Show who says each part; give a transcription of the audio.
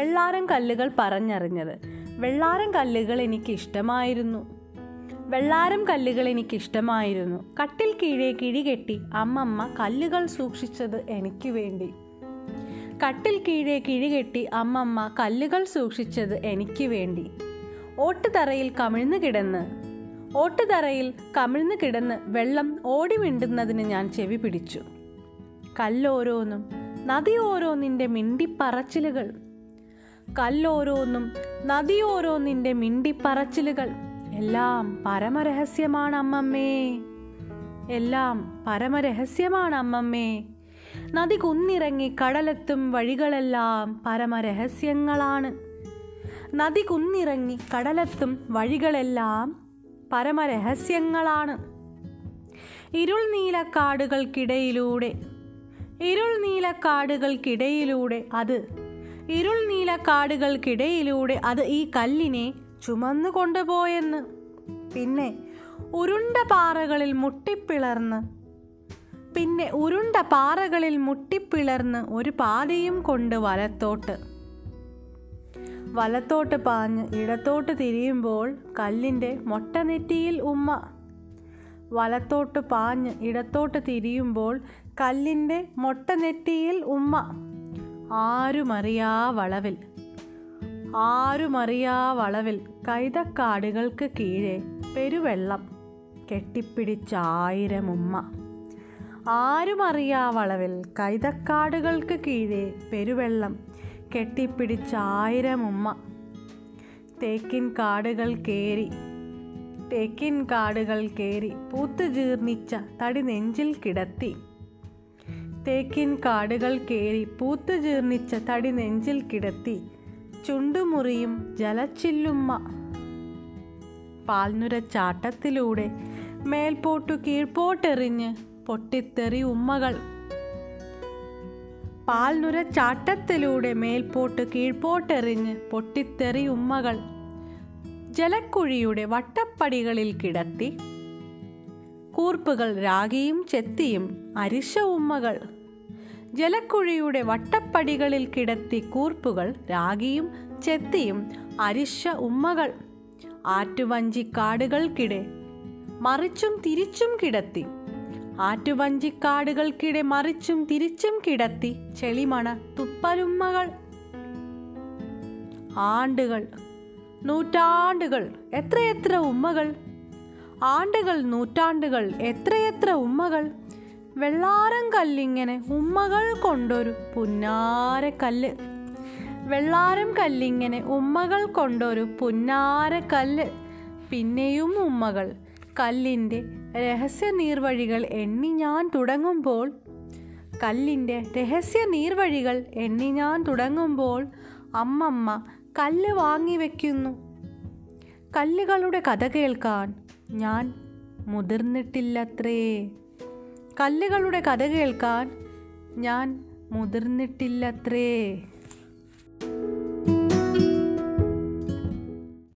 Speaker 1: വെള്ളാരം കല്ലുകൾ പറഞ്ഞറിഞ്ഞത്. വെള്ളാരം കല്ലുകൾ എനിക്ക് ഇഷ്ടമായിരുന്നു വെള്ളാരം കല്ലുകൾ എനിക്ക് ഇഷ്ടമായിരുന്നു കട്ടിൽ കീഴെ കിഴികെട്ടി അമ്മമ്മ കല്ലുകൾ സൂക്ഷിച്ചത് എനിക്ക് വേണ്ടി. കട്ടിൽ കീഴെ കിഴികെട്ടി അമ്മമ്മ കല്ലുകൾ സൂക്ഷിച്ചത് എനിക്ക് വേണ്ടി. ഓട്ടുതറയിൽ കമിഴ്ന്നു കിടന്ന് ഓട്ടുതറയിൽ കമിഴ്ന്നു കിടന്ന് വെള്ളം ഓടി മിണ്ടുന്നതിന് ഞാൻ ചെവി പിടിച്ചു. കല്ലോരോന്നും നദി ഓരോന്നിന്റെ മിണ്ടിപ്പറച്ചിലുകൾ. കല്ലോരോന്നും നദിയോരോന്നിന്റെ മിണ്ടിപ്പറച്ചിലുകൾ. എല്ലാം പരമരഹസ്യമാണ് അമ്മമ്മേ എല്ലാം പരമരഹസ്യമാണ് അമ്മമ്മേ നദി കുന്നിറങ്ങി കടലെത്തും വഴികളെല്ലാം പരമരഹസ്യങ്ങളാണ്. നദി കുന്നിറങ്ങി കടലെത്തും വഴികളെല്ലാം പരമരഹസ്യങ്ങളാണ്. ഇരുൾ നീലക്കാടുകൾക്കിടയിലൂടെ ഇരുൾ നീലക്കാടുകൾക്കിടയിലൂടെ അത് ഇരുൾ നീല കാടുകൾക്കിടയിലൂടെ അത് ഈ കല്ലിനെ ചുമന്നു കൊണ്ടുപോയെന്ന് പിന്നെ ഉരുണ്ട പാറകളിൽ മുട്ടിപ്പിളർന്ന് പിന്നെ ഉരുണ്ട പാറകളിൽ മുട്ടിപ്പിളർന്ന് ഒരു പാതയും കൊണ്ട് വലത്തോട്ട്. വലത്തോട്ട് പാഞ്ഞ് ഇടത്തോട്ട് തിരിയുമ്പോൾ കല്ലിന്റെ മൊട്ടനെറ്റിയിൽ ഉമ്മ. വലത്തോട്ട് പാഞ്ഞ് ഇടത്തോട്ട് തിരിയുമ്പോൾ കല്ലിന്റെ മൊട്ടനെറ്റിയിൽ ഉമ്മ. ആരുമറിയാ വളവിൽ? ആരുമറിയാ വളവിൽ കൈതക്കാടുകൾക്ക് കീഴെ പെരുവെള്ളം കെട്ടിപ്പിടിച്ചായിരം ഉമ്മ ആരുമറിയാ വളവിൽ കൈതക്കാടുകൾക്ക് കീഴെ പെരുവെള്ളം കെട്ടിപ്പിടിച്ചായിരം ഉമ്മ തേക്കിൻ കാടുകൾ കേറി തേക്കിൻ കാടുകൾ കേറി പൂത്തു ജീർണിച്ച തടി നെഞ്ചിൽ കിടത്തി. തേക്കിൻ കാടുകൾ കേറി പൂത്തു ജീർണിച്ച തടി നെഞ്ചിൽ കിടത്തി ചുണ്ടുമുറിയും ജലച്ചില്ലുമ്മ. പാൽനുരച്ചാട്ടത്തിലൂടെ മേൽപോട്ടു കീഴ്പോട്ടെറിഞ്ഞ് പൊട്ടിത്തെറി ഉമ്മകൾ. പാൽനുരച്ചാട്ടത്തിലൂടെ മേൽപോട്ട് കീഴ്പോട്ടെറിഞ്ഞ് പൊട്ടിത്തെറി ഉമ്മകൾ. ജലക്കുഴിയുടെ വട്ടപ്പടികളിൽ കിടത്തി കൂർപ്പുകൾ രാഗിയും ചെത്തിയും അരിശ ഉമ്മകൾ. ജലക്കുഴിയുടെ വട്ടപ്പടികളിൽ കിടത്തി കൂർപ്പുകൾ രാഗിയും ചെത്തിയും അരിശ ഉമ്മകൾ. ആറ്റുവഞ്ചിക്കാടുകൾക്കിടെ മറിച്ചും തിരിച്ചും കിടത്തി. ആറ്റുവഞ്ചിക്കാടുകൾക്കിടെ മറിച്ചും തിരിച്ചും കിടത്തി ചെളിമണ തുപ്പലുമ്മകൾ. ആണ്ടുകൾ നൂറ്റാണ്ടുകൾ എത്രയെത്ര ഉമ്മകൾ. ആണ്ടുകൾ നൂറ്റാണ്ടുകൾ എത്രയെത്ര ഉമ്മകൾ. വെള്ളാരം കല്ലിങ്ങനെ ഉമ്മകൾ കൊണ്ടൊരു പുന്നാര കല്ല്. വെള്ളാരം കല്ലിങ്ങനെ ഉമ്മകൾ കൊണ്ടൊരു പുന്നാര കല്ല്. പിന്നെയും ഉമ്മകൾ. കല്ലിന്റെ രഹസ്യ നീർവഴികൾ എണ്ണി ഞാൻ തുടങ്ങുമ്പോൾ. കല്ലിന്റെ രഹസ്യ നീർവഴികൾ എണ്ണി ഞാൻ തുടങ്ങുമ്പോൾ അമ്മമ്മ കല്ല് വാങ്ങി വയ്ക്കുന്നു കല്ലുകളുടെ കഥ കേൾക്കാൻ ഞാൻ മുതിർന്നിട്ടില്ലത്രേ. കല്ലുകളുടെ കഥ കേൾക്കാൻ ഞാൻ മുതിർന്നിട്ടില്ലത്രേ.